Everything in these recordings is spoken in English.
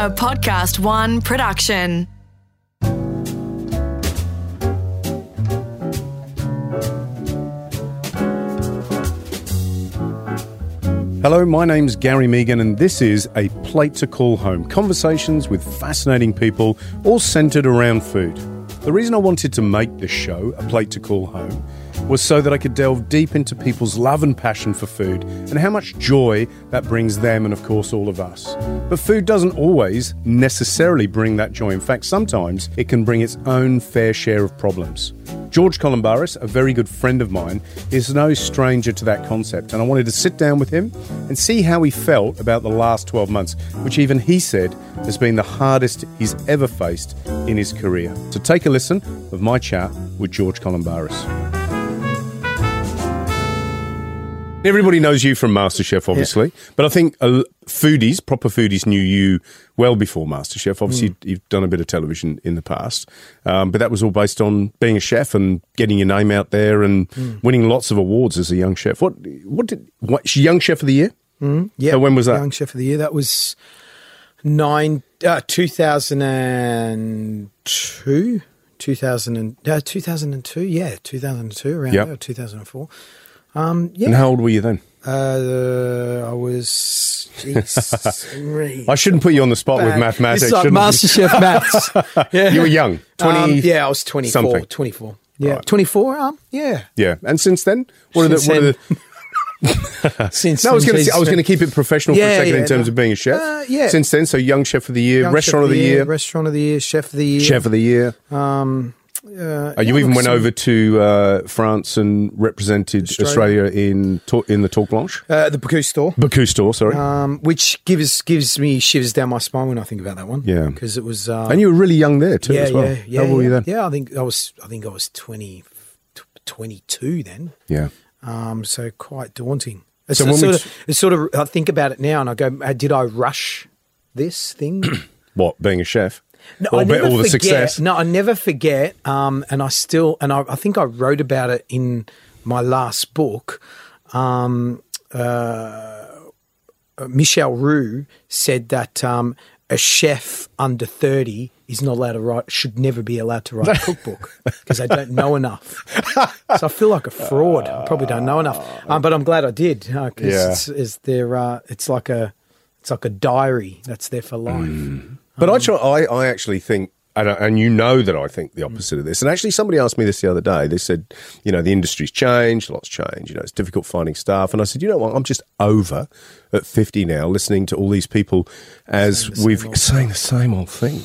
A Podcast One production. Hello, my name's Gary Mehigan, and this is A Plate to Call Home conversations with fascinating people, all centered around food. The reason I wanted to make this show, A Plate to Call Home, was so that I could delve deep into people's love and passion for food and how much joy that brings them and, of course, all of us. But food doesn't always necessarily bring that joy. In fact, sometimes it can bring its own fair share of problems. George Calombaris, a very good friend of mine, is no stranger to that concept, and I wanted to sit down with him and see how he felt about the last 12 months, which even he said has been the hardest he's ever faced in his career. So take a listen of my chat with George Calombaris. Everybody knows you from MasterChef, obviously, but I think uh, foodies, proper foodies, knew you well before MasterChef. Obviously, you've done a bit of television in the past, um, but that was all based on being a chef and getting your name out there and winning lots of awards as a young chef. What? What did? What? Young Chef of the Year? Yeah. So when was that? Young Chef of the Year. That was nine, uh, 2002. 2000 and, uh, 2002, yeah, 2002, around Yep. there, 2004. Um, yeah, And how old were you then? uh, I was. Jeez, I shouldn't put you on the spot with mathematics. It's like? MasterChef maths. Yeah. You were young, twenty. Um, yeah, I was 24. something. 24. Yeah, Right. 24. Um, yeah. yeah. And since then, what are the? Since What are the then- Since no, I was going to. I was going to keep it professional for a Yeah, second in terms no. of being a chef. Uh, yeah. Since then, so young chef of the year, Young restaurant of the year, restaurant of the year, chef of the year, chef of the year. Um, uh, Oh, you yeah, even went some- over to uh, France and represented Australia, Australia. in Ta- in the Toque Blanche, uh, the Bocuse d'Or. Bocuse d'Or. Sorry, um, which gives gives me shivers down my spine when I think about that one. Yeah. because it was. Uh, and you were really young there too, yeah, as well. yeah, yeah. How old were you then? Yeah, I think I was. I think I was 20, tw- 22 then. Yeah. Um, so quite daunting. It's So so when we sort of, it's sort of. I think about it now, and I go, uh, "Did I rush this thing?" What being a chef? No, Or I never all the forget. success? No, I never forget. Um, and I still, and I, I think I wrote about it in my last book. Um, uh, Michel Roux said that um, a chef under thirty is not allowed to write, should never be allowed to write a cookbook because they don't know enough. so I feel like a fraud. I probably don't know enough, um, but I'm glad I did because Yeah. it's, it's there. Uh, it's like a, it's like a diary that's there for life. Mm. But I, try, I, I actually think, and, and you know that I think the opposite of this. And actually, somebody asked me this the other day. They said, you know, the industry's changed, lots changed. You know, it's difficult finding staff. And I said, you know what? I'm just over at 50 now, listening to all these people as we've saying the same old thing.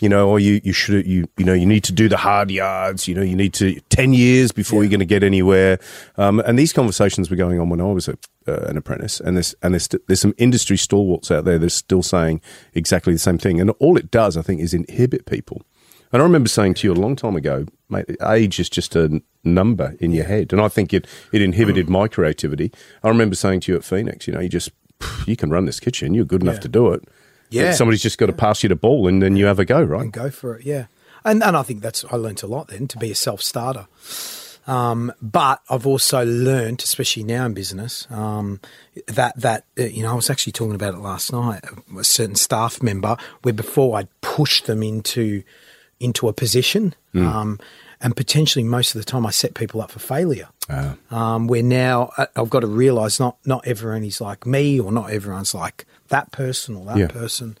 You know, or you, you should you you know you need to do the hard yards. You know, you need to ten years before you're going to get anywhere. Um, and these conversations were going on when I was a, uh, an apprentice, and there's and there's, there's some industry stalwarts out there that's still saying exactly the same thing. And all it does, I think, is inhibit people. And I remember saying to you a long time ago, mate, age is just a number in your head. And I think it, it inhibited my creativity. I remember saying to you at Fenix, you know, you just, you can run this kitchen. You're good enough Yeah. to do it. Yeah. Somebody's just got to pass you the ball and then you have a go, right? and go for it. Yeah, and and I think that's I learnt a lot then to be a self starter. Um, but I've also learned, especially now in business, um, that that uh, you know I was actually talking about it last night. A certain staff member where before I'd push them into into a position, um, and potentially most of the time I set people up for failure. Um, where now I- I've got to realise not not everyone is like me, or not everyone's like that person or that Yeah. person.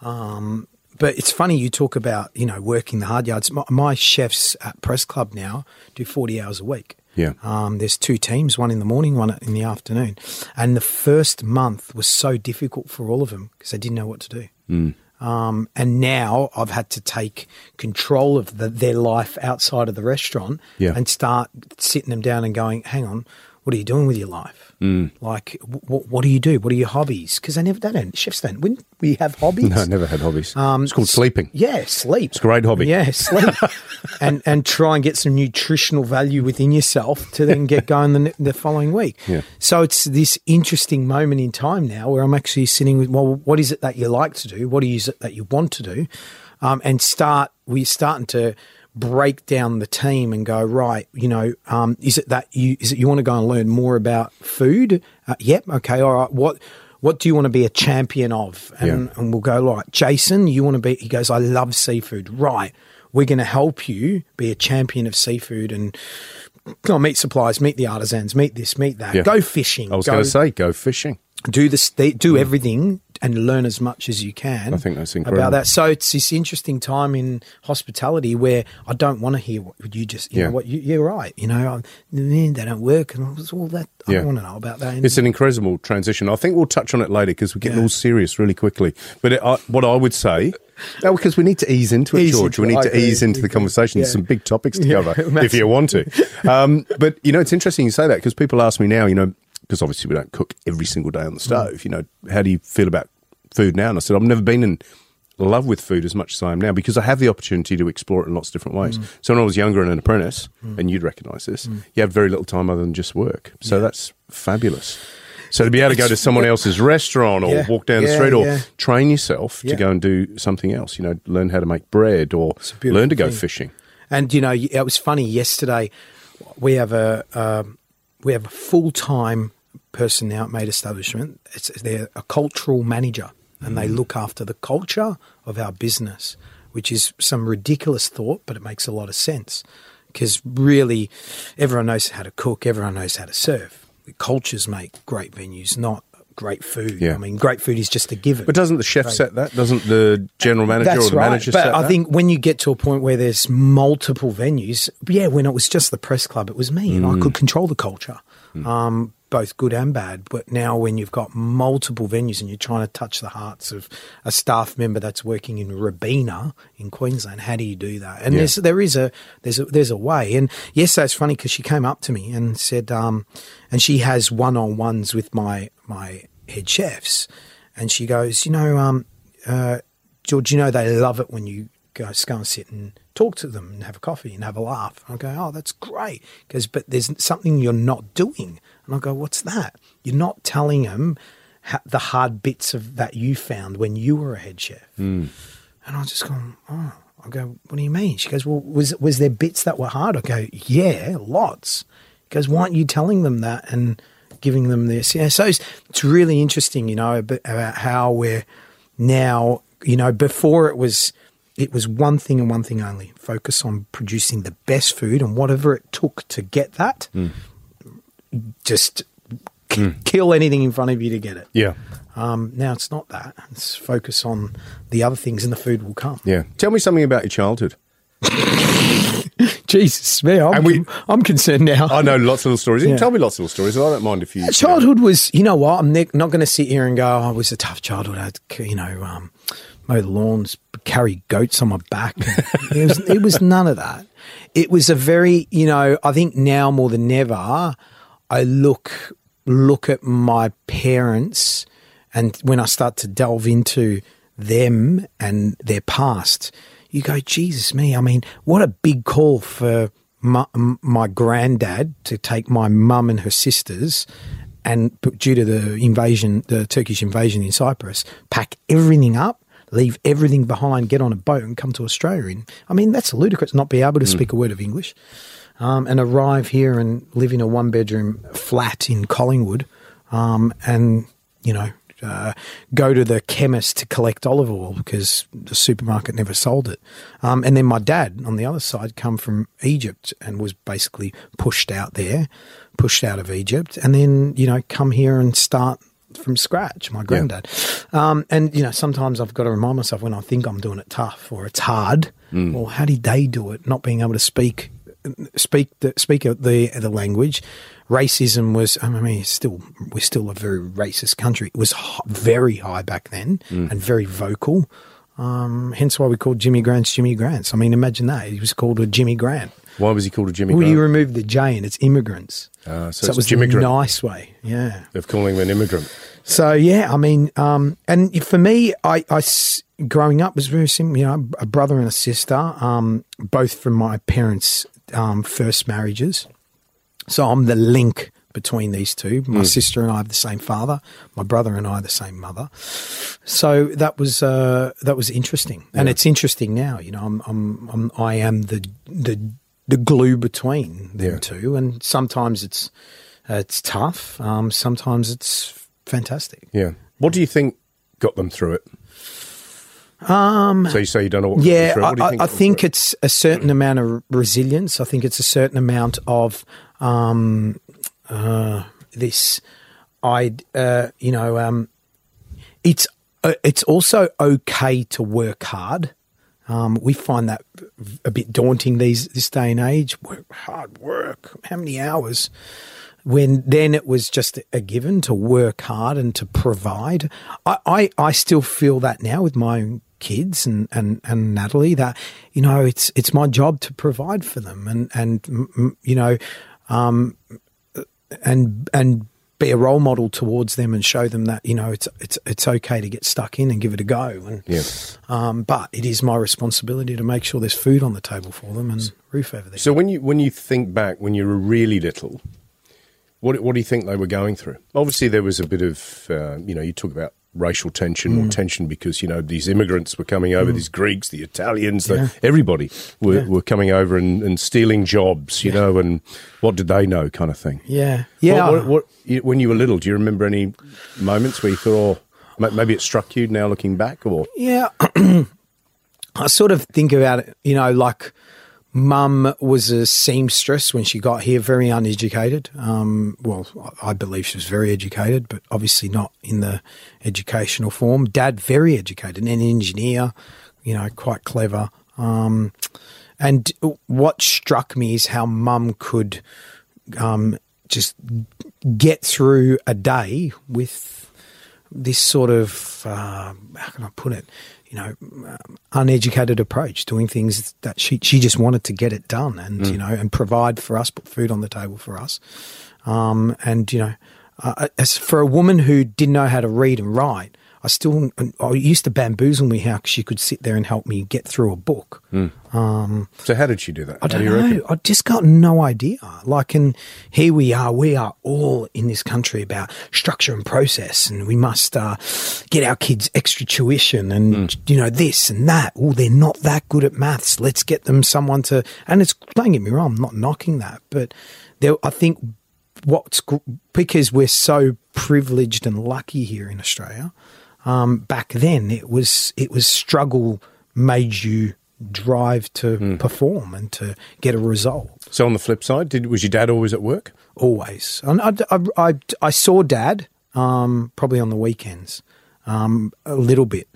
Um, but it's funny you talk about you know working the hard yards. My, my chefs at Press Club now do forty hours a week. Yeah. Um, there's two teams, one in the morning, one in the afternoon. And the first month was so difficult for all of them because they didn't know what to do. Mm. Um, and now I've had to take control of the, their life outside of the restaurant Yeah. and start sitting them down and going, hang on, what are you doing with your life? Mm. Like, w- what do you do? What are your hobbies? Because they never, they don't, chefs don't, when we have hobbies. No, I never had hobbies. Um, it's called sleeping. Yeah, sleep. It's a great hobby. Yeah, sleep, and and try and get some nutritional value within yourself to then get going the, the following week. Yeah. So it's this interesting moment in time now where I'm actually sitting with, well, what is it that you like to do? What is it that you want to do? Um, and start we're starting to break down the team and go right. You know, um, is it that you is it you want to go and learn more about food? Uh, yep. Okay. All right. What what do you want to be a champion of? And, Yeah. and we'll go, like, Jason, you want to be, he goes, I love seafood. Right. We're going to help you be a champion of seafood and go meet suppliers, meet the artisans, meet this, meet that. Yeah. Go fishing. I was going to say, go fishing. do this, do everything and learn as much as you can. I think that's incredible. About that. So it's this interesting time in hospitality where I don't want to hear what you just, you Yeah. know what, you, you're right. You know, I- they don't work and all that. I Yeah. don't want to know about that. It's an incredible transition. I think we'll touch on it later because we're getting Yeah. all serious really quickly. But it, I, what I would say, no, because we need to ease into it, Ease George. into We need to agree. ease into the conversation. There's Yeah. some big topics to Yeah, cover if you want to. Um, but you know, it's interesting you say that because people ask me now. You know, because obviously we don't cook every single day on the stove. You know, how do you feel about food now? And I said I've never been in love with food as much as I am now because I have the opportunity to explore it in lots of different ways. Mm. So when I was younger and an apprentice, mm. and you'd recognise this, mm. you had very little time other than just work. So that's fabulous. So to be able to go to someone else's restaurant or Yeah. walk down the Yeah, street or yeah. train yourself Yeah. to go and do something else, you know, learn how to make bread or learn to go thing. fishing. And you know, it was funny yesterday. We have a um, we have a full time person now at Made Establishment. It's they're a cultural manager, and they look after the culture of our business, which is some ridiculous thought, but it makes a lot of sense because really, everyone knows how to cook, everyone knows how to serve. The Cultures make great venues, not great food. Yeah. I mean, great food is just a given. But doesn't the chef Right. set that? Doesn't the general manager That's or the right. manager but set I that? think when you get to a point where there's multiple venues, yeah, when it was just the press club, it was me and I Mm. could control the culture, um, both good and bad. But now when you've got multiple venues and you're trying to touch the hearts of a staff member that's working in Robina in Queensland, how do you do that? And Yeah. there's there is a there's a there's a way. And yes, that's funny because she came up to me and said, um, and she has one on ones with my my head chefs, and she goes, you know, um, uh, George, you know they love it when you go, go and sit and talk to them and have a coffee and have a laugh. I go, oh, that's great. Because, but there's something you're not doing. And I go, what's that? You're not telling them the hard bits of that you found when you were a head chef. Hmm. And I just go, oh. I go, what do you mean? She goes, well, was was there bits that were hard? I go, yeah, lots. He goes, why aren't you telling them that and giving them this? Yeah, so it's, it's really interesting, you know, about, about how we're now, you know, before it was it was one thing and one thing only: focus on producing the best food and whatever it took to get that. Hmm. Just k- kill anything in front of you to get it. yeah, Um, now it's not that. It's focus on the other things, and the food will come. yeah. Tell me something about your childhood. Jesus, me, I'm, we- I'm concerned now. I know lots of little stories. You Yeah. tell me lots of little stories. I don't mind if you. childhood was, you know what? I'm not going to sit here and go, oh, it was a tough childhood. I, would you know, um, mow the lawns, carry goats on my back. it, was, it was none of that. It was a very, you know, I think now more than ever, I look look at my parents, and when I start to delve into them and their past, you go, Jesus, me. I mean, what a big call for my, my granddad to take my mum and her sisters and due to the invasion, the Turkish invasion in Cyprus, pack everything up, leave everything behind, get on a boat and come to Australia. In, I mean, that's ludicrous not be able to mm. speak a word of English um, and arrive here and live in a one bedroom flat in Collingwood um, and, you know, uh, go to the chemist to collect olive oil because the supermarket never sold it. Um, and then my dad on the other side come from Egypt and was basically pushed out there, pushed out of Egypt, and then you know come here and start from scratch. My granddad, um, and you know sometimes I've got to remind myself when I think I'm doing it tough or it's hard. Well, how did they do it? Not being able to speak speak the speak the the language. Racism was. I mean, still we're still a very racist country. It was very high back then and very vocal. Um, hence why we called Jimmy Grant's Jimmy Grants. I mean, imagine that he was called a Jimmy Grant. Why was he called a Jimmy Grant? Well, Grant? you remove the J and it's immigrants. Ah, so so it was Jimmy the nice way. Yeah. of calling him an immigrant. So yeah, I mean, um, and for me, I, I growing up was very simple. You know, a brother and a sister, um, both from my parents' um, first marriages. So I'm the link between these two. My sister and I have the same father. My brother and I the same mother. So that was uh, that was interesting, and it's interesting now. You know, I'm, I'm, I'm I am the the the glue between them Yeah. two, and sometimes it's it's tough. Um, sometimes it's fantastic. Yeah. What do you think got them through it? Um, so you say you don't know what Yeah. I, What do you I, think I think it's a certain amount of resilience. I think it's a certain amount of um, uh, this. I, uh, you know, um, it's uh, it's also okay to work hard. Um, we find that a bit daunting these this day and age. Work hard, work. How many hours? When then it was just a given to work hard and to provide. I, I, I still feel that now with my own kids and, and, and Natalie that you know it's it's my job to provide for them and and you know um, and and be a role model towards them and show them that you know it's it's it's okay to get stuck in and give it a go and Yeah. um, but it is my responsibility to make sure there's food on the table for them and roof over their So when you when you think back when you were really little, what what do you think they were going through? Obviously, there was a bit of uh, you know you talk about racial tension Mm. or tension because you know these immigrants were coming over, these Greeks, the Italians, the, everybody were, Yeah. were coming over and, and stealing jobs, you know, and what did they know, kind of thing. yeah yeah What, what, what, when you were little, do you remember any moments where you thought, oh, maybe it struck you now looking back, or Yeah. I sort of think about it, you know, like mum was a seamstress when she got here, very uneducated. Um, well, I believe she was very educated, but obviously not in the educational form. Dad, very educated, an engineer, you know, quite clever. Um, and what struck me is how mum could um, just get through a day with this sort of uh, how can I put it? You know, um, uneducated approach, doing things that she she just wanted to get it done, and you know, and provide for us, put food on the table for us, um, and you know, uh, as for a woman who didn't know how to read and write, I still I used to bamboozle me how she could sit there and help me get through a book. so? How did she do that? I don't do know. I just got no idea. Like, and here we are. We are all in this country about structure and process, and we must uh, get our kids extra tuition, and you know this and that. Oh, they're not that good at maths. Let's get them someone to. And it's don't get me wrong. I'm not knocking that, but there, I think what's because we're so privileged and lucky here in Australia. Um, back then, it was it was struggle made you drive to perform and to get a result. So on the flip side, did was your dad always at work? Always, and I, I, I, I saw Dad um, probably on the weekends um, a little bit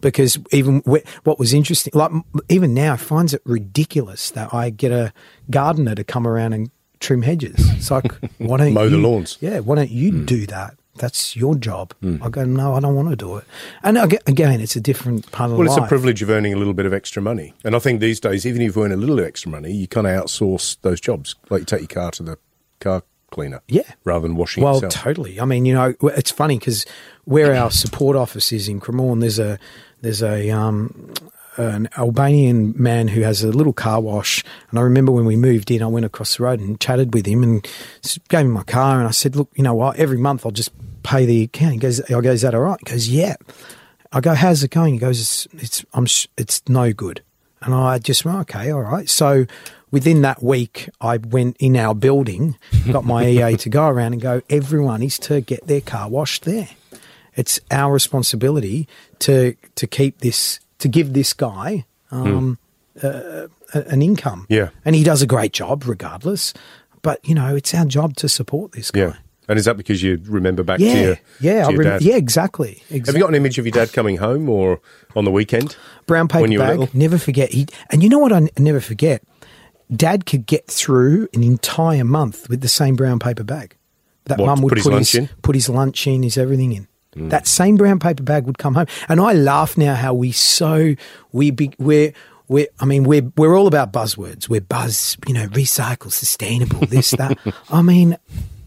because even wh- what was interesting, like even now, I finds it ridiculous that I get a gardener to come around and trim hedges. It's like, why don't Mow the lawns. Yeah, why don't you do that? That's your job. I go, no, I don't want to do it. And again, it's a different part of Well, it's a privilege of earning a little bit of extra money, and I think these days, even if you earn a little extra money, you kind of outsource those jobs. Like you take your car to the car cleaner, Yeah. rather than washing Well, yourself. totally. I mean, you know, it's funny because where our support office is in Cremorne, there's a there's a um, an Albanian man who has a little car wash, and I remember when we moved in, I went across the road and chatted with him and gave him my car, and I said, "Look, you know what? Every month I'll just pay the account." He goes, "I go, is that all right?" He goes, "Yeah." I go, "How's it going?" He goes, "It's it's I'm sh- it's no good." And I just went, "Okay, all right." So within that week, I went in our building, got my EA to go around and go. Everyone is to get their car washed there. it's our responsibility to to keep this to give this guy um, uh, a- an income. Yeah. and he does a great job regardless. But you know, it's our job to support this guy. Yeah. And is that because you remember back to your, yeah, to your rem- dad? yeah, exactly. exactly. Have you got an image of your dad coming home or on the weekend? brown paper when you were bag? little? Never forget. He and you know what? I n- never forget. Dad could get through an entire month with the same brown paper bag. That What, mum would put his lunch in? put his lunch in, his everything in. Mm. That same brown paper bag would come home, and I laugh now how we so we be, we're we're I mean we're we're all about buzzwords. We're buzz, you know, recycle, sustainable, this that. I mean,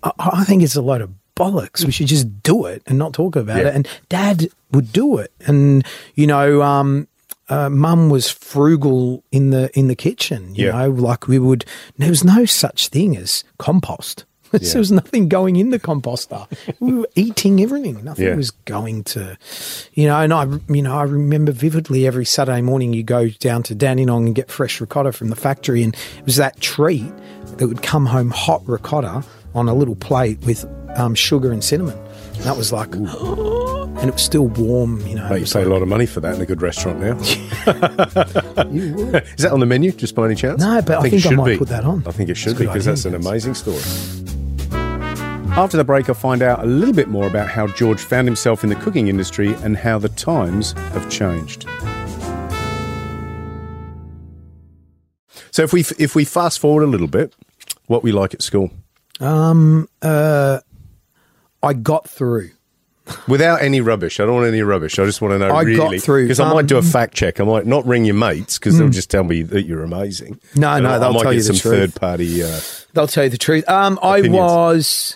I, I think it's a lot of bollocks. We should just do it and not talk about Yeah. it. And Dad would do it, and you know, um, uh, Mum was frugal in the in the kitchen. You Yeah. know, like we would. There was no such thing as compost. There was nothing going in the composter. we were eating everything. Nothing Yeah. was going to, you know. And I, you know, I remember vividly every Saturday morning you go down to Dandenong and get fresh ricotta from the factory, and it was that treat that would come home hot ricotta on a little plate with um, sugar and cinnamon. And that was like, and it was still warm. You know, it you pay a lot of money for that in a good restaurant now. Is that on the menu, just by any chance? No, but I it think I might be. put that on. I think it should be because idea, that's an amazing story. After the break, I'll find out a little bit more about how George found himself in the cooking industry and how the times have changed. So, if we if we fast forward a little bit, what we like at school, Um, uh, I got through. without any rubbish. I don't want any rubbish. I just want to know I got really through. because I might do a Um, fact check. I might not ring your mates because they'll just tell me that you're amazing. No, And no, I, I they'll might tell get you the some truth. third party. Uh, They'll tell you the truth. Um, I was.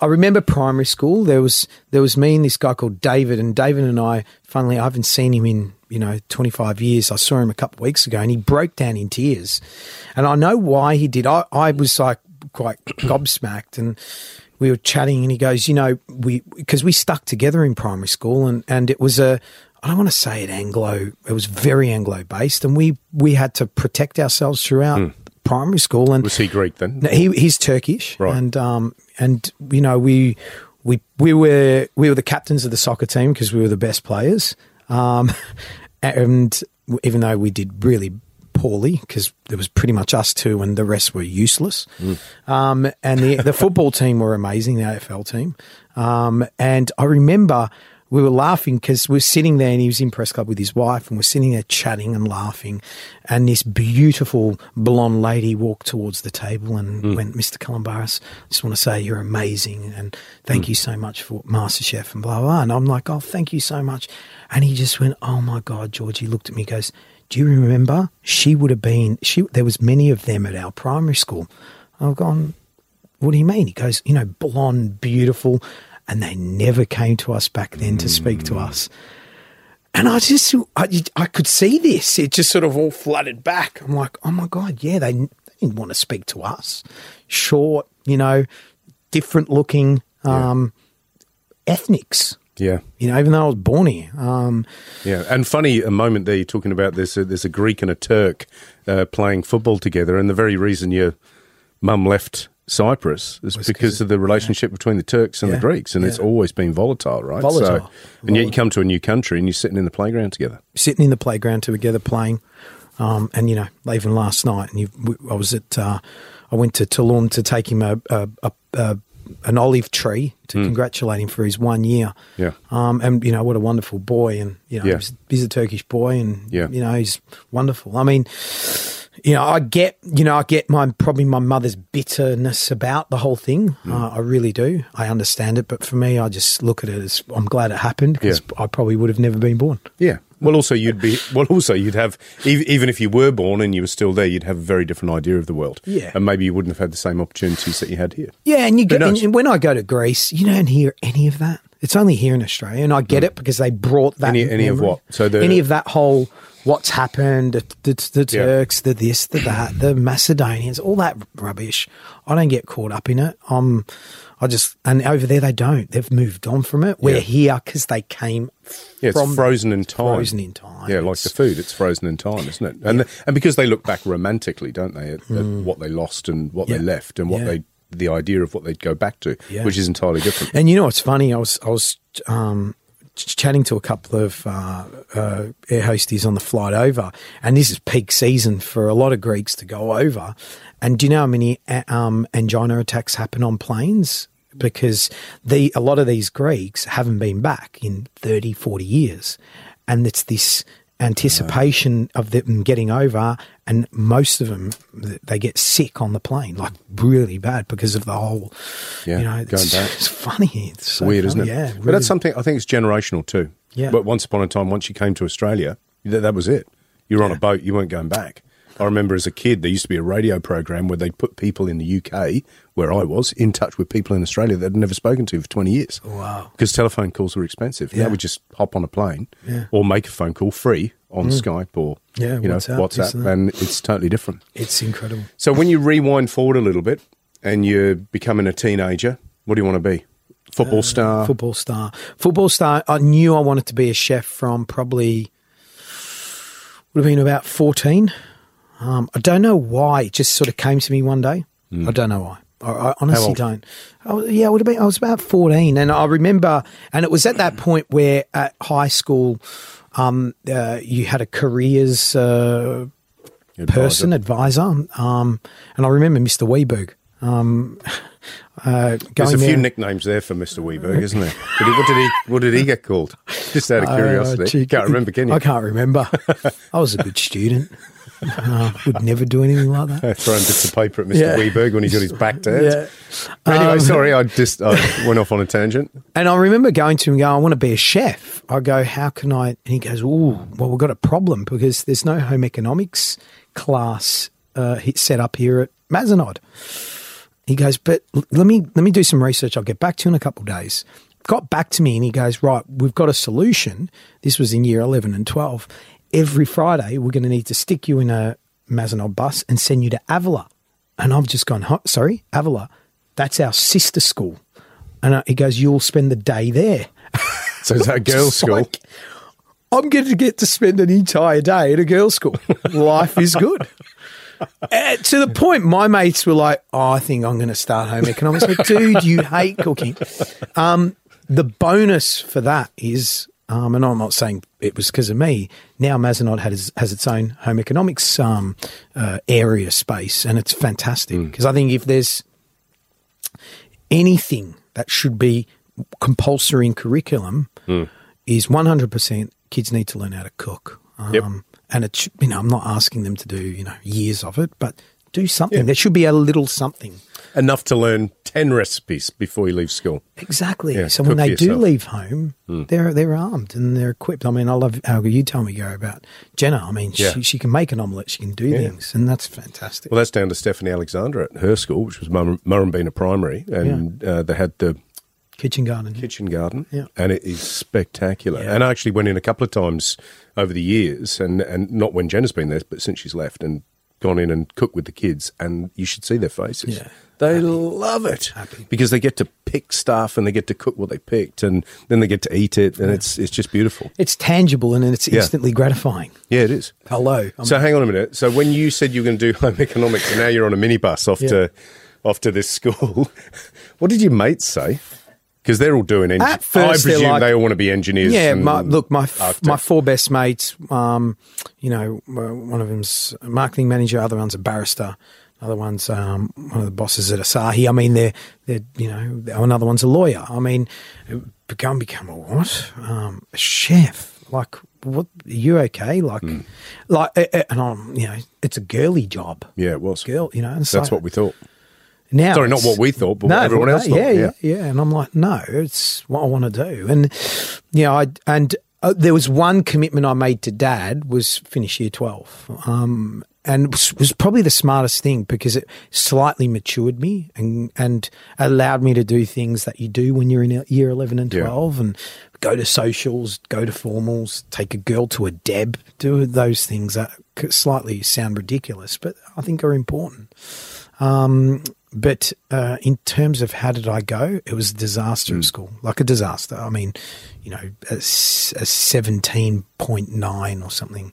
I remember primary school. There was there was me and this guy called David, and David and I. Funnily, I haven't seen him in you know twenty five years. I saw him a couple of weeks ago, and he broke down in tears. And I know why he did. I I was like quite gobsmacked, and we were chatting, and he goes, you know, we because we stuck together in primary school, and and it was a. I don't want to say it Anglo. It was very Anglo based, and we we had to protect ourselves throughout hmm. Primary school. And was he Greek then? no, he he's Turkish, Right. and um and you know we we we were we were the captains of the soccer team because we were the best players, um, and even though we did really poorly because there was pretty much us two and the rest were useless, um, and the the football team were amazing, the AFL team, um, and I remember. We were laughing because we were sitting there and he was in press club with his wife and we're sitting there chatting and laughing. And this beautiful blonde lady walked towards the table and hmm. went, Mr. Calombaris, I just want to say you're amazing and thank hmm. you so much for MasterChef and blah, blah, blah. And I'm like, oh, thank you so much. And he just went, oh my God, George. He looked at me, goes, do you remember? She would have been, she, there was many of them at our primary school. I've gone, what do you mean? He goes, you know, blonde, beautiful. And they never came to us back then to speak to us. And I just, I, I could see this. It just sort of all flooded back. I'm like, oh my God, yeah, they, they didn't want to speak to us. Short, you know, different looking um, ethnics, Yeah. you know, even though I was born here. Um, Yeah, and funny a moment there. You're talking about there's a, there's a Greek and a Turk uh, playing football together, and the very reason your mum left Cyprus is because 'cause of the relationship between the Turks and Yeah, the Greeks, and it's always been volatile, right? Volatile. So, and yet you come to a new country and you're sitting in the playground together. sitting in the playground together playing. Um, and you know, even last night, and you, I was at, uh, I went to Tulum to take him a, a, a, a an olive tree to congratulate him for his one year. Yeah. Um, and you know what a wonderful boy, and you know Yeah. he's, he's a Turkish boy, and Yeah. you know he's wonderful. I mean, you know, I get, you know, I get my probably my mother's bitterness about the whole thing. Hmm. Uh, I really do. I understand it, but for me, I just look at it as I'm glad it happened because Yeah. I probably would have never been born. Yeah. Well, also you'd be. Well, also you'd have. Even if you were born and you were still there, you'd have a very different idea of the world. Yeah. And maybe you wouldn't have had the same opportunities that you had here. Yeah, and you get, knows? and when I go to Greece, you don't hear any of that. It's only here in Australia, and I get it because they brought that. Mm. Any- any of what? So the- any of that whole what's happened, the, the, the Yeah. Turks, the this, the that, the Macedonians, all that rubbish. I don't get caught up in it. Um, I just and over there they don't. They've moved on from it. We're Yeah. here because they came. Yeah, it's frozen in time. Frozen in time. Yeah, like It's- the food, it's frozen in time, isn't it? And and because they look back romantically, don't they, at, at what they lost and what they. Left and what Yeah. they the idea of what they'd go back to, Yeah. which is entirely different. And you know what's funny? I was I was um, chatting to a couple of uh, uh, air hosties on the flight over, and this is peak season for a lot of Greeks to go over. And do you know how many um, angina attacks happen on planes? Because the a lot of these Greeks haven't been back in 30, 40 years, and it's this anticipation of them getting over, and most of them they get sick on the plane, like really bad because of the whole. Yeah, you know, going it's, back. it's funny. It's so Weird, funny. isn't it? Yeah, but that's something I think it's generational too. Yeah. But once upon a time, once you came to Australia, that, that was it. You were on a boat, you weren't going back. I remember as a kid, there used to be a radio program where they'd put people in the UK, where I was, in touch with people in Australia that had never spoken to for 20 years. Wow. Because telephone calls were expensive. Yeah. Now we just hop on a plane Yeah. or make a phone call free on mm. Skype or Yeah, you know, WhatsApp, WhatsApp, and it's totally different. It's incredible. So when you rewind forward a little bit and you're becoming a teenager, what do you want to be? Football uh, star? Football star. Football star. I knew I wanted to be a chef from probably would have been about fourteen. Um, I don't know why. It just sort of came to me one day. I don't know why. I, I honestly don't. I yeah, I would have been. I was about fourteen, and I remember, and it was at that point where at high school, um, uh, you had a careers uh, person advisor, um, and I remember Mr. Weberg. Um, uh, going There's a few there- nicknames there for Mr. Weberg, isn't there? What did he What did he get called? Just out of curiosity. Uh, gee, Can't remember, can you? I can't remember. I was a good student. Uh, would never do anything like that. Throwing bits of paper at Mr. Yeah. Weberg when he got his back turned. Yeah. Anyway, Um, sorry, I just I went off on a tangent. And I remember going to him and going, I want to be a chef. I go, how can I? And he goes, oh, well, we've got a problem because there's no home economics class uh, set up here at Mazenod. He goes, but let me let me do some research. I'll get back to you in a couple of days. Got back to me and he goes, right, we've got a solution. This was in year eleven and twelve. Every Friday, we're going to need to stick you in a Mazenod bus and send you to Avila. And I've just gone, huh, sorry, Avila. That's our sister school. And uh, he goes, you'll spend the day there. So is that a girls' school? like, I'm going to get to spend an entire day at a girls' school. Life is good. Uh, to the point, my mates were like, "Oh, I think I'm going to start home economics." Like, dude, you hate cooking. Um, the bonus for that is, um, and I'm not saying it was because of me. Now Mazenod has has its own home economics um, uh, area space, and it's fantastic because I think if there's anything that should be compulsory in curriculum is 100% kids need to learn how to cook. Um, Yep. And it should, you know, I'm not asking them to do, you know, years of it, but do something. There should be a little something. Enough to learn 10 recipes before you leave school. Exactly. Yeah, so when they do. Leave home, they're they're armed and they're equipped. I mean, I love how you tell me, Gary, about Jenna. I mean, Yeah. she, she can make an omelette, she can do things, and that's fantastic. Well, that's down to Stephanie Alexander at her school, which was Mur- Murrumbeena Primary, and uh, they had the Kitchen garden. kitchen garden, Yeah. and it is spectacular. Yeah. And I actually went in a couple of times over the years, and, and not when Jenna's been there, but since she's left, and gone in and cooked with the kids, and you should see their faces. Yeah. They love it Happy. because they get to pick stuff and they get to cook what they picked, and then they get to eat it, and it's it's just beautiful. It's tangible and it's Yeah. instantly gratifying. Yeah, it is. Hello. I'm So hang on a minute. So when you said you were going to do home economics, and now you're on a minibus off Yeah. to off to this school, what did your mates say? Because they're all doing. Eng- At first I presume like- they all want to be engineers. Yeah, my, look, my f- my four best mates. Um, you know, one of them's a marketing manager, other one's a barrister, other one's um, one of the bosses at Asahi. I mean, they're they're you know, another one's a lawyer. I mean, become become a what? Um, a chef? Like, what? Are you okay? Like, Hmm. like, uh, uh, and I'm, you know, it's a girly job. Yeah, it was. Girl, you know, it's That's what we thought. Now Sorry, not what we thought, but what everyone else thought, Yeah, yeah. yeah, yeah. And I'm like, no, it's what I want to do. And yeah, I and uh, there was one commitment I made to Dad was finish year twelve. Um, and it was, was probably the smartest thing because it slightly matured me and and allowed me to do things that you do when you're in year eleven and Yeah. twelve and go to socials, go to formals, take a girl to a deb, do those things that slightly sound ridiculous, but I think are important. Um, but uh, in terms of how did I go, it was a disaster Hmm. at school, like a disaster. I mean, you know, a seventeen point nine or something.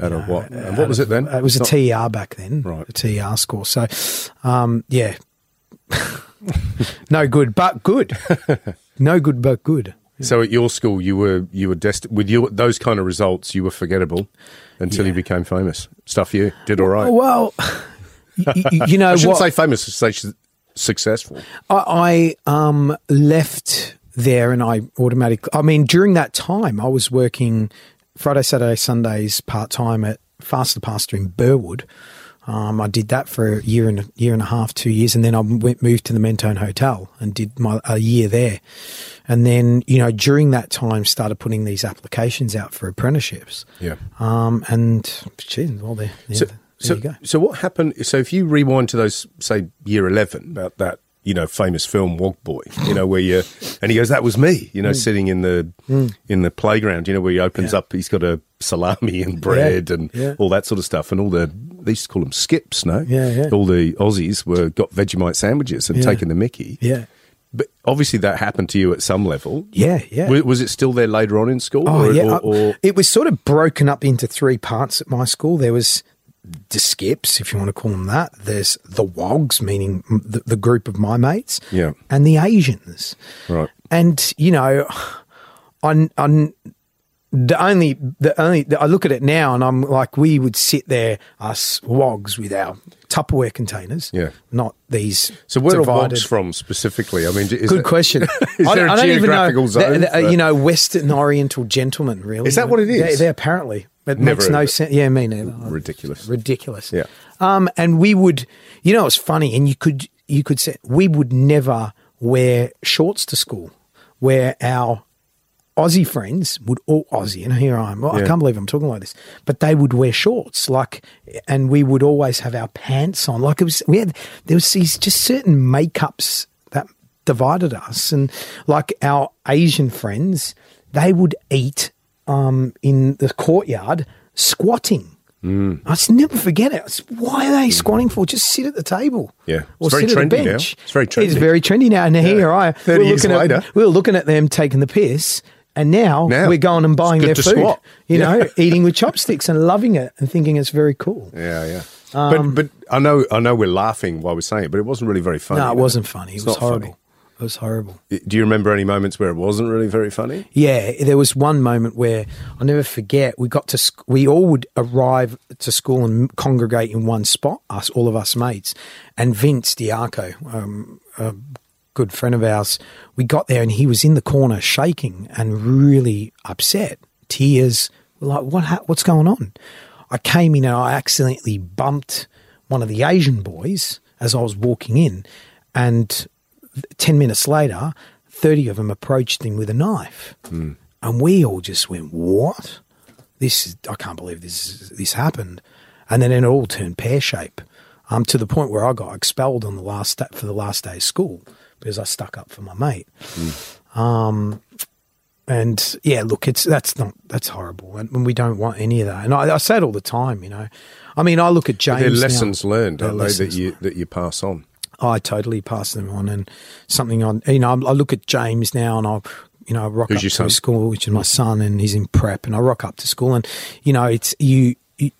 Out of know, what? And what was of- it then? It was a TER back then, Right. A TER score. So, um, yeah, no good, but good. no good, but good. So at your school, you were you were destined with your those kind of results. You were forgettable until you became famous. Stuff you did all right. Well, y- y- you know I shouldn't what? say famous, say successful. I, I um, left there and I automatically, I mean, during that time, I was working Friday, Saturday, Sundays part time at Faster Pasta in Burwood. Um, I did that for a year and a year and a half, two years, and then I went moved to the Mentone Hotel and did my a year there. And then, you know, during that time, started putting these applications out for apprenticeships. Yeah. Um, and geez, well, there, So, so, so what happened? So if you rewind to those, say, year eleven, about that, you know, famous film Wog Boy, you know, where you and he goes, "That was me," you know, Mm. sitting in the in the playground, you know, where he opens up, he's got a salami and bread and yeah. all that sort of stuff, and all the they used to call them skips, no? Yeah, yeah. All the Aussies were got Vegemite sandwiches and Yeah. taking the Mickey. Yeah. But obviously that happened to you at some level. Yeah, yeah. Was, was it still there later on in school? Oh or, yeah, or, or- it was sort of broken up into three parts at my school. There was the skips, if you want to call them that. There's the wogs, meaning the, the group of my mates. Yeah. and the Asians. Right. And you know, on on the only the only I look at it now and I'm like, we would sit there us wogs with our Tupperware containers. Yeah. not these. so where are divided- wogs from specifically? I mean, is Good it- question. Is I, there a I don't even know. geographical zone They're- they're, for- you know, Western Oriental gentlemen. Really, Is that what it is? They, they apparently. It Never makes no sense. Yeah, me neither. Ridiculous. Ridiculous. Yeah. Um, and we would, you know, it's funny, and you could you could say we would never wear shorts to school, where our Aussie friends would all Aussie, and here I am. Well, I can't believe I'm talking like this, but they would wear shorts, like, and we would always have our pants on. Like it was, we had there was these just certain makeups that divided us, and like our Asian friends, they would eat um, in the courtyard squatting. Mm. I just never forget it. It's, why are they squatting for? Just sit at the table. Yeah. Or It's very sit at the trendy now. bench. It's very trendy. It's very trendy now. And here I 30 we're years looking later. At, we were looking at them taking the piss, and now, Now, we're going and buying their food. squat. You Yeah. know, eating with chopsticks and loving it and thinking it's very cool. Yeah, yeah. Um, but but I know I know we're laughing while we're saying it, but it wasn't really very funny. no, it was wasn't funny. It It's was not funny. horrible. It was horrible. Do you remember any moments where it wasn't really very funny? Yeah, there was one moment where I'll never forget. We got to, sc- we all would arrive to school and congregate in one spot, us, all of us mates. And Vince Diaco, um, a good friend of ours, we got there and he was in the corner shaking and really upset, tears. We're like, what, ha- what's going on? I came in and I accidentally bumped one of the Asian boys as I was walking in. And 10 minutes later, 30 of them approached him with a knife. And we all just went, What? This is, I can't believe this, this happened. And then it all turned pear shape um, to the point where I got expelled on the last day, for the last day of school because I stuck up for my mate. Um, and yeah, look, it's that's not that's horrible, and, and we don't want any of that. And I, I say it all the time, you know. I mean, I look at James. They're now. lessons learned, They're aren't they, that you that you pass on. I totally pass them on, and something on. You know, I look at James now, and I, you know, I rock Who's up to son? school, which is my son, and he's in prep, and I rock up to school, and you know, it's you. you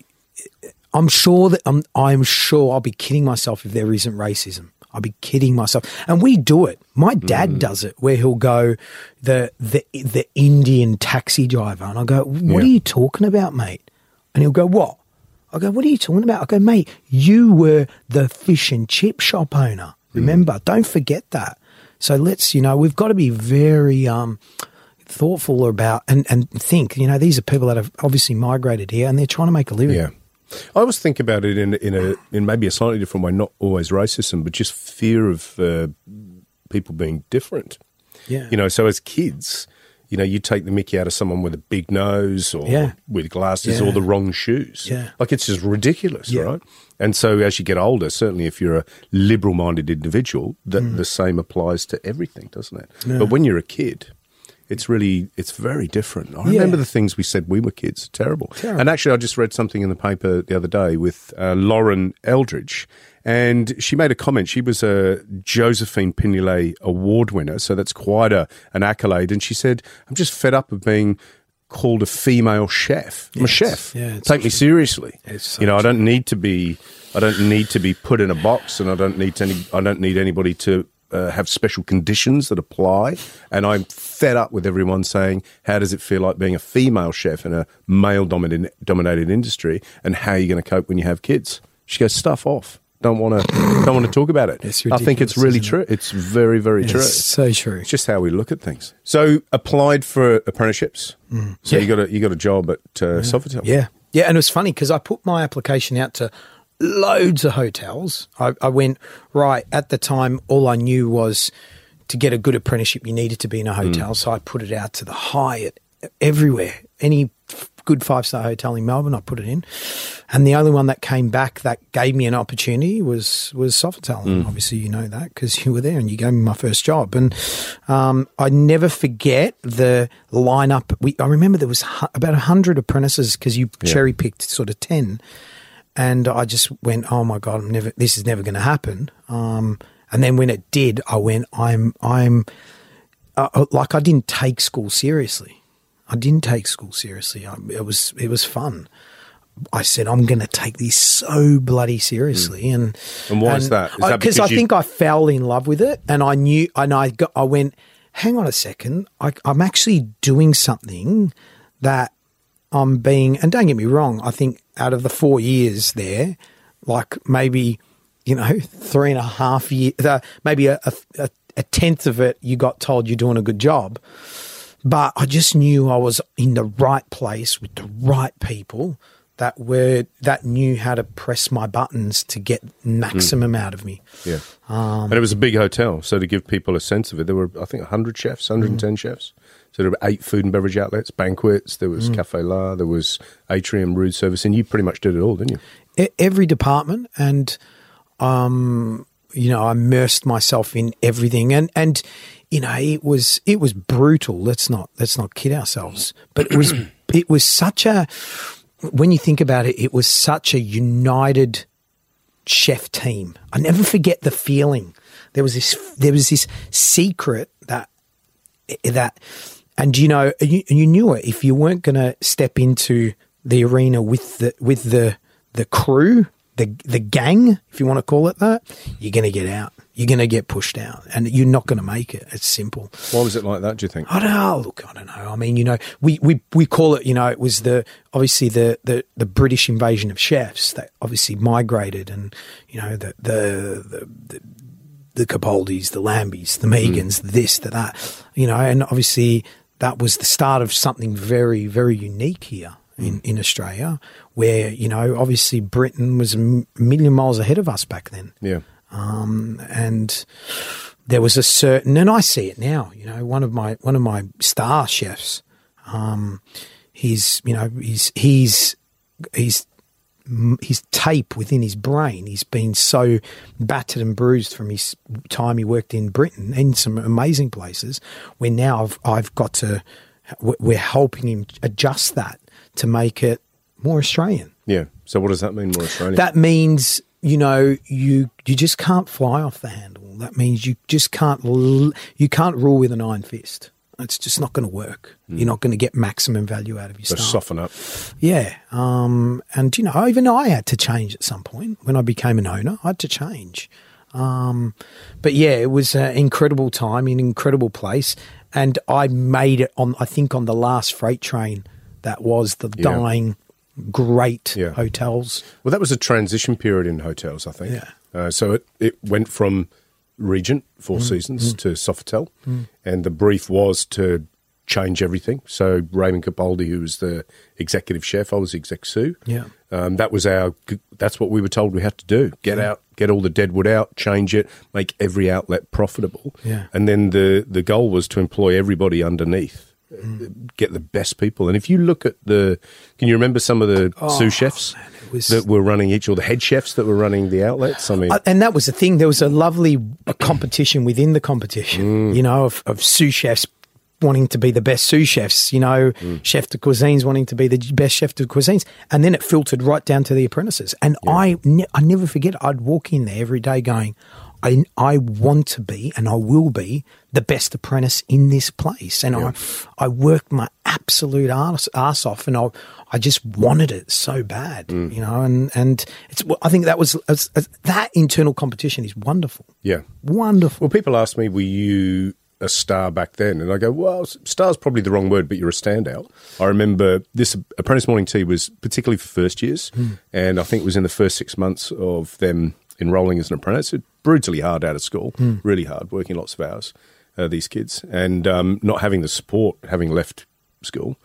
I'm sure that I'm. I'm sure I'll be kidding myself if there isn't racism. I'll be kidding myself, and we do it. My dad Mm. does it, where he'll go the the the Indian taxi driver, and I go, "What Yeah. are you talking about, mate?" And he'll go, "What?" I go, "What are you talking about?" I go, "Mate, you were the fish and chip shop owner. Remember? Don't forget that." So let's, you know, we've got to be very um, thoughtful about and and think. You know, these are people that have obviously migrated here, and they're trying to make a living. Yeah. I always think about it in in a in maybe a slightly different way, not always racism, but just fear of uh, people being different. Yeah. You know, so as kids, you know, you take the mickey out of someone with a big nose or Yeah. with glasses Yeah. or the wrong shoes. Yeah. Like it's just ridiculous, Yeah. right? And so as you get older, certainly if you're a liberal minded individual, that Mm. the same applies to everything, doesn't it? But when you're a kid, it's really it's very different. I Yeah. remember the things we said we were kids. Terrible. Terrible. And actually, I just read something in the paper the other day with uh, Lauren Eldridge, and she made a comment. She was a Josephine Pignolet Award winner, so that's quite a, an accolade. And she said, "I'm just fed up of being." Called a female chef. I'm a chef. yeah, Take me seriously. So you know, I don't need to be. I don't need to be put in a box, and I don't need to. Any, I don't need anybody to uh, have special conditions that apply. And I'm fed up with everyone saying, "How does it feel like being a female chef in a male dominated dominated industry? And how are you going to cope when you have kids?" She goes, "Stuff off." Don't want to. Don't want to talk about it. I think it's really true. It's very, very true. It's so true. It's just how we look at things. So applied for apprenticeships. So you got a you got a job at uh, Sofitel. Mm. Yeah. Yeah. And it was funny because I put my application out to loads of hotels. I, I went, right, at the time, all I knew was to get a good apprenticeship, you needed to be in a hotel. So I put it out to the Hyatt everywhere. Any f- good five star hotel in Melbourne, I put it in. And the only one that came back that gave me an opportunity was was Sofitel. And obviously, you know that because you were there and you gave me my first job. And um, I never forget the lineup. We, I remember there was hu- about hundred apprentices because you cherry picked sort of ten and I just went, "Oh my god, I'm never. This is never going to happen." Um, and then when it did, I went, "I'm, I'm, uh, uh, like I didn't take school seriously. I didn't take school seriously. I, it was, it was fun. I said, I'm going to take this so bloody seriously, and And why is that? Is that Because because I you- think I fell in love with it, and I knew, and I got, I went, hang on a second, I, I'm actually doing something that I'm being, and don't get me wrong, I think out of the four years there, like maybe, you know, three and a half years, uh, maybe a, a, a tenth of it, you got told you're doing a good job. But I just knew I was in the right place with the right people that were that knew how to press my buttons to get maximum out of me. Yeah. Um, and it was a big hotel. So to give people a sense of it, there were, I think, 100 chefs, 110 Mm. chefs. So there were eight food and beverage outlets, banquets, there Mm. was Cafe La, there was atrium, room service, and you pretty much did it all, didn't you? every department and um you know I immersed myself in everything and and you know it was it was brutal let's not let's not kid ourselves but it was it was such a when you think about it it was such a united chef team I never forget the feeling there was this there was this secret that that and you know you, you knew it if you weren't going to step into the arena with the with the the crew the the gang if you want to call it that you're going to get out you're going to get pushed out and you're not going to make it it's simple Why was it like that, do you think? I don't know. Look, I don't know. I mean, you know, we, we, we call it, you know, it was the obviously the, the, the British invasion of chefs that obviously migrated, and you know the the the, the, the Capaldis, the Lambies, the Mehigans, mm. this, the that, you know, and obviously that was the start of something very very unique here. In, in Australia, where you know, obviously Britain was a m- million miles ahead of us back then Yeah. um, and there was a certain, and I see it now. You know, one of my one of my star chefs, um, he's you know he's he's he's his tape within his brain. He's been so battered and bruised from his time he worked in Britain and some amazing places. Where now I've I've got to, we're helping him adjust that to make it more Australian. Yeah. So what does that mean, more Australian? That means you know you you just can't fly off the handle. That means you just can't l- you can't rule with an iron fist. It's just not going to work. You're not going to get maximum value out of your so staff. soften up. Yeah, um, and you know, even I had to change at some point when I became an owner. I had to change. Um, but yeah, it was an incredible time, an incredible place, and I made it on. I think on the last freight train that was the Yeah. dying great Yeah. hotels. Well, that was a transition period in hotels, I think. Yeah. Uh, so it, it went from Regent, Four Mm, Seasons, to Sofitel, and the brief was to change everything. So Raymond Capaldi, who was the executive chef, I was exec sous. Yeah. Um, that was our. That's what we were told we had to do: get out, get all the deadwood out, change it, make every outlet profitable. Yeah. And then the the goal was to employ everybody underneath, uh, get the best people. And if you look at the, can you remember some of the sous chefs it was- that were running each, or the head chefs that were running the outlets? I mean, Uh, and that was the thing. There was a lovely competition within the competition, Mm. you know, of, of sous chefs wanting to be the best sous chefs, you know, Mm. chef de cuisines wanting to be the best chef de cuisines. And then it filtered right down to the apprentices. And I, ne- I never forget, I'd walk in there every day going, I, I want to be and I will be the best apprentice in this place. And I, I worked my absolute ass, ass off and I, I just wanted it so bad, mm. you know, and, and it's, I think that was, as- as- that internal competition is wonderful. Yeah. Wonderful. Well, people ask me, were you a star back then? And I go, well, star's probably the wrong word, but you're a standout. I remember this Apprentice Morning Tea was particularly for first years, hmm. and I think it was in the first six months of them enrolling as an apprentice. It brutally hard out of school, really hard, working lots of hours, uh, these kids, and um, not having the support, having left school.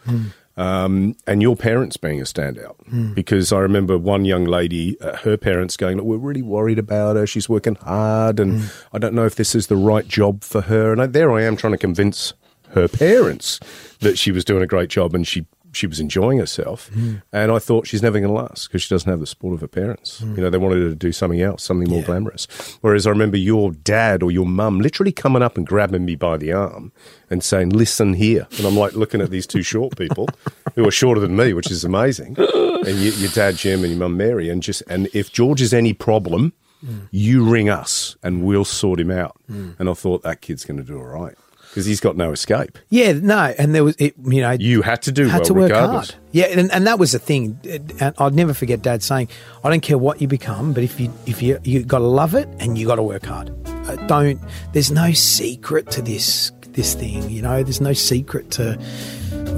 Um, and your parents being a standout because I remember one young lady, uh, her parents going, Look, We're really worried about her. She's working hard, and I don't know if this is the right job for her. And I, there I am trying to convince her parents that she was doing a great job and she she was enjoying herself. Mm. And I thought she's never going to last because she doesn't have the support of her parents. Mm. You know, they wanted her to do something else, something more glamorous. Whereas I remember your dad or your mum literally coming up and grabbing me by the arm and saying, "Listen here." And I'm like looking at these two short people who are shorter than me, which is amazing. And you, your dad Jim and your mum Mary, and just and if George is any problem. Mm. You ring us and we'll sort him out. And I thought that kid's going to do all right because he's got no escape. Yeah, no, and there was, it, you know, You had to do had well to work regardless. hard. Yeah, and, and that was the thing. And I'd never forget Dad saying, "I don't care what you become, but if you if you you got to love it and you got to work hard. Uh, don't. There's no secret to this this thing. You know, there's no secret to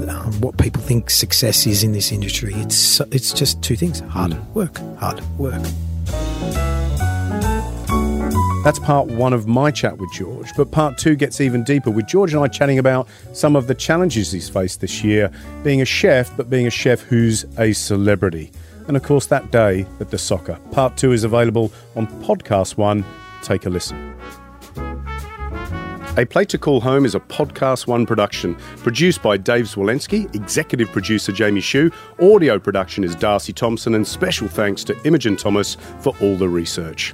um, what people think success is in this industry. It's it's just two things: hard Mm. work, hard work. That's part one of my chat with George, but part two gets even deeper with George and I chatting about some of the challenges he's faced this year, being a chef, but being a chef who's a celebrity. And of course, that day at the soccer. Part two is available on Podcast One. Take a listen. A Plate to Call Home is a Podcast One production, produced by Dave Zwolensky, executive producer Jamie Shue, audio production is Darcy Thompson, and special thanks to Imogen Thomas for all the research.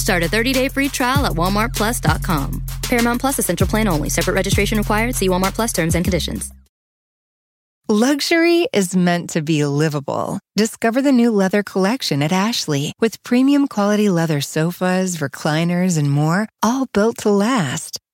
Start a 30-day free trial at walmartplus.com. Paramount Plus Essential Plan only. Separate registration required. See Walmart Plus terms and conditions. Luxury is meant to be livable. Discover the new leather collection at Ashley with premium quality leather sofas, recliners, and more, all built to last.